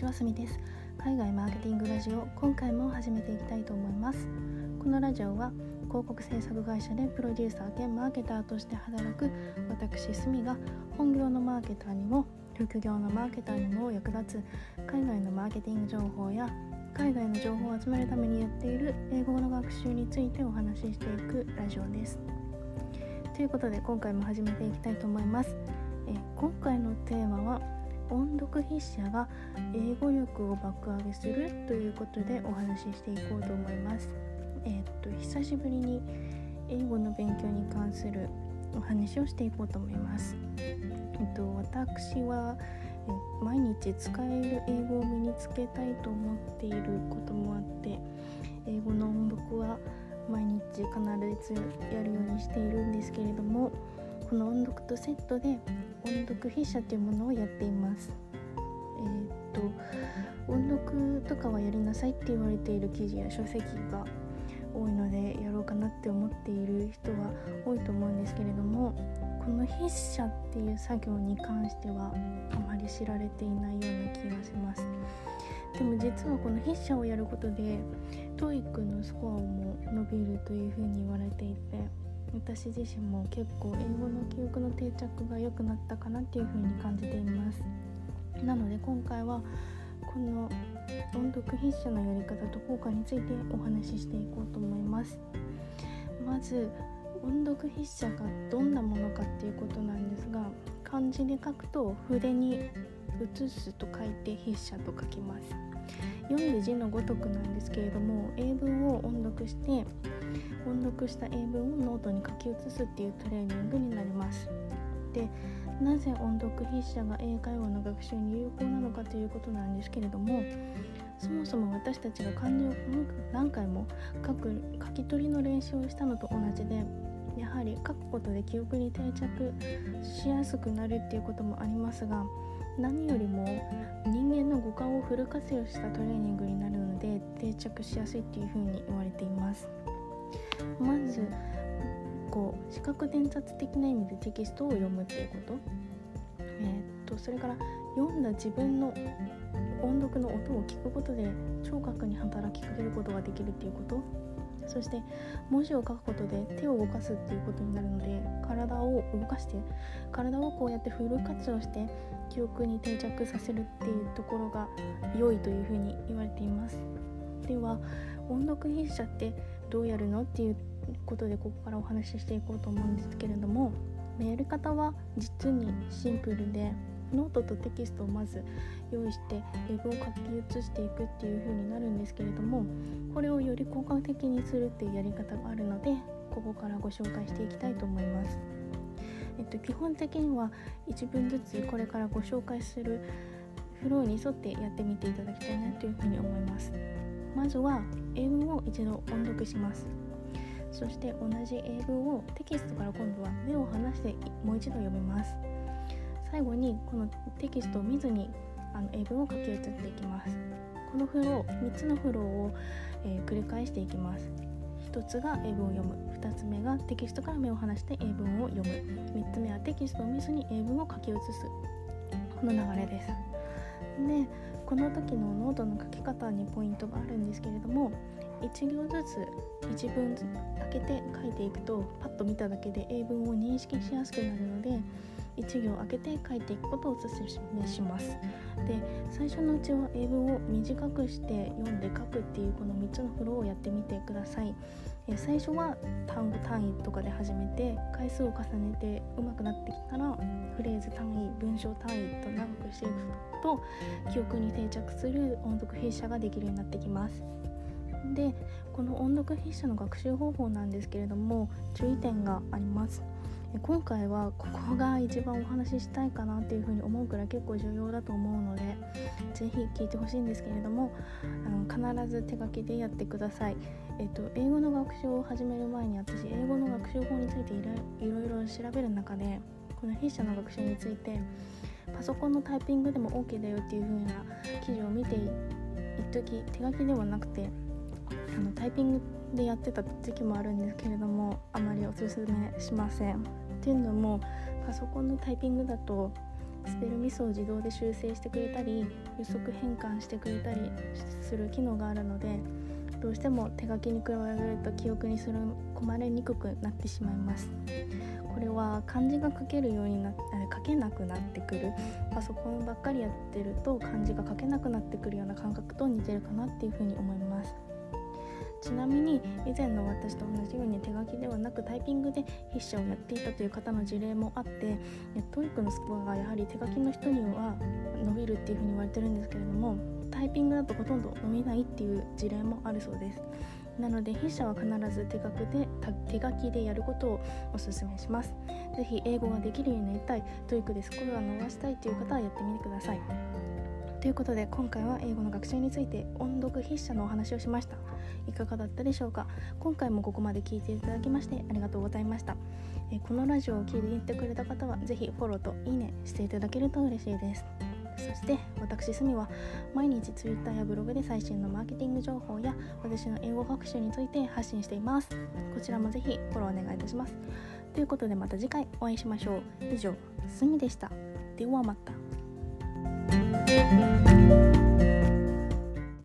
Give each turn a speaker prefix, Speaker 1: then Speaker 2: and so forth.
Speaker 1: ちはすみです。海外マーケティングラジオ今回も始めていきたいと思います。このラジオは広告制作会社でプロデューサー兼マーケターとして働く私すみが本業のマーケターにも副業のマーケターにも役立つ海外のマーケティング情報や海外の情報を集めるためにやっている英語の学習についてお話ししていくラジオです。ということで今回も始めていきたいと思います。え今回のテーマは音読筆者が英語力を爆上げするということでお話ししていこうと思います。えー、っと久しぶりに英語の勉強に関するお話をしていこうと思います。えっと私は毎日使える英語を身につけたいと思っていることもあって英語の音読は毎日必ずやるようにしているんですけれどもこの音読とセットで音読筆者というものをやっています。えー、っと音読とかはやりなさいって言われている記事や書籍が多いのでやろうかなって思っている人は多いと思うんですけれどもこの筆者っていう作業に関してはあまり知られていないような気がしますでも実はこの筆者をやることで TOEIC のスコアも伸びるというふうに言われていて私自身も結構英語の記憶の定着が良くなったかなっていうふうに感じています。なので今回はこの音読筆者のやり方と効果についてお話ししていこうと思います。まず音読筆者がどんなものかっていうことなんですが漢字で書くと筆に写すと書いて筆者と書きます。読んで字のごとくなんですけれども英文を音読して音読した英文をノートに書き写すっていうトレーニングになります。でなぜ音読筆者が英会話の学習に有効なのかということなんですけれどもそもそも私たちが漢字を何回も書く書き取りの練習をしたのと同じでやはり書くことで記憶に定着しやすくなるっていうこともありますが何よりも人間の五感をフル活用したトレーニングになるので定着しやすいっていうふうに言われています。まずこう視覚伝達的な意味でテキストを読むっていうこと,、えー、っとそれから読んだ自分の音読の音を聞くことで聴覚に働きかけることができるっていうこと。そして文字を書くことで手を動かすっていうことになるので体を動かして体をこうやってフル活用して記憶に定着させるっていうところが良いというふうに言われています。では音読筆写ってどうやるの？っていうことでここからお話ししていこうと思うんですけれどもやり方は実にシンプルでノートとテキストをまず用意して英文を書き写していくっていう風になるんですけれどもこれをより効果的にするっていうやり方があるのでここからご紹介していきたいと思います。えっと、基本的には1文ずつこれからご紹介するフローに沿ってやってみていただきたいなというふうに思いますまずは英文を一度音読します。そして同じ英文をテキストから今度は目を離してもう一度読みます。最後にこのテキストを見ずにあの英文を書き写っていきます。このフロー3つのフローを、えー、繰り返していきます。1つが英文を読む。2つ目がテキストから目を離して英文を読む。3つ目はテキストを見ずに英文を書き写す。この流れです。でこの時のノートの書き方にポイントがあるんですけれども1行ずつ1文空けて書いていくとパッと見ただけで英文を認識しやすくなるので1行空けて書いていくことをお勧めします。で最初のうちは英文を短くして読んで書くっていうこの3つのフローをやってみてください。え最初は単語単位とかで始めて回数を重ねて上手くなってきたらフレーズ単位文章単位と長くしていくと記憶に定着する音読筆者ができるようになってきます。でこの音読筆者の学習方法なんですけれども注意点があります。今回はここが一番お話ししたいかなっていうふうに思うくらい結構重要だと思うので是非聞いてほしいんですけれどもあの必ず手書きでやってください、えっと、英語の学習を始める前に私英語の学習法についていろいろ調べる中でこの筆者の学習についてパソコンのタイピングでも OK だよっていう風な記事を見て一時手書きではなくてあのタイピングでやってた時期もあるんですけれどもあまりおすすめしません。っていうのもパソコンのタイピングだとスペルミスを自動で修正してくれたり予測変換してくれたりする機能があるのでどうしても手書きに比べると記憶にする込まれにくくなってしまいます。これは漢字が書けるようにな書けなくなってくる。パソコンばっかりやってると漢字が書けなくなってくるような感覚と似てるかなっていうふうに思います。ちなみに以前の私と同じように手書きではなくタイピングで筆写をやっていたという方の事例もあって TOEIC のスコアがやはり手書きの人には伸びるっていうふうに言われてるんですけれどもタイピングだとほとんど伸びないっていう事例もあるそうです。なので筆写は必ず手書きで手書きでやることをおすすめします。是非英語ができるようになりたい TOEIC でスコアが伸ばしたいという方はやってみてください。ということで今回は英語の学習について音読筆写のお話をしました。いかがだったでしょうか？今回もここまで聞いていただきましてありがとうございました。えこのラジオを聴いていってくれた方は是非フォローといいねしていただけると嬉しいです。そして私すみは毎日 Twitter やブログで最新のマーケティング情報や私の英語学習について発信しています。こちらもぜひフォローお願いいたします。ということでまた次回お会いしましょう。以上すみでした。ではまた。Música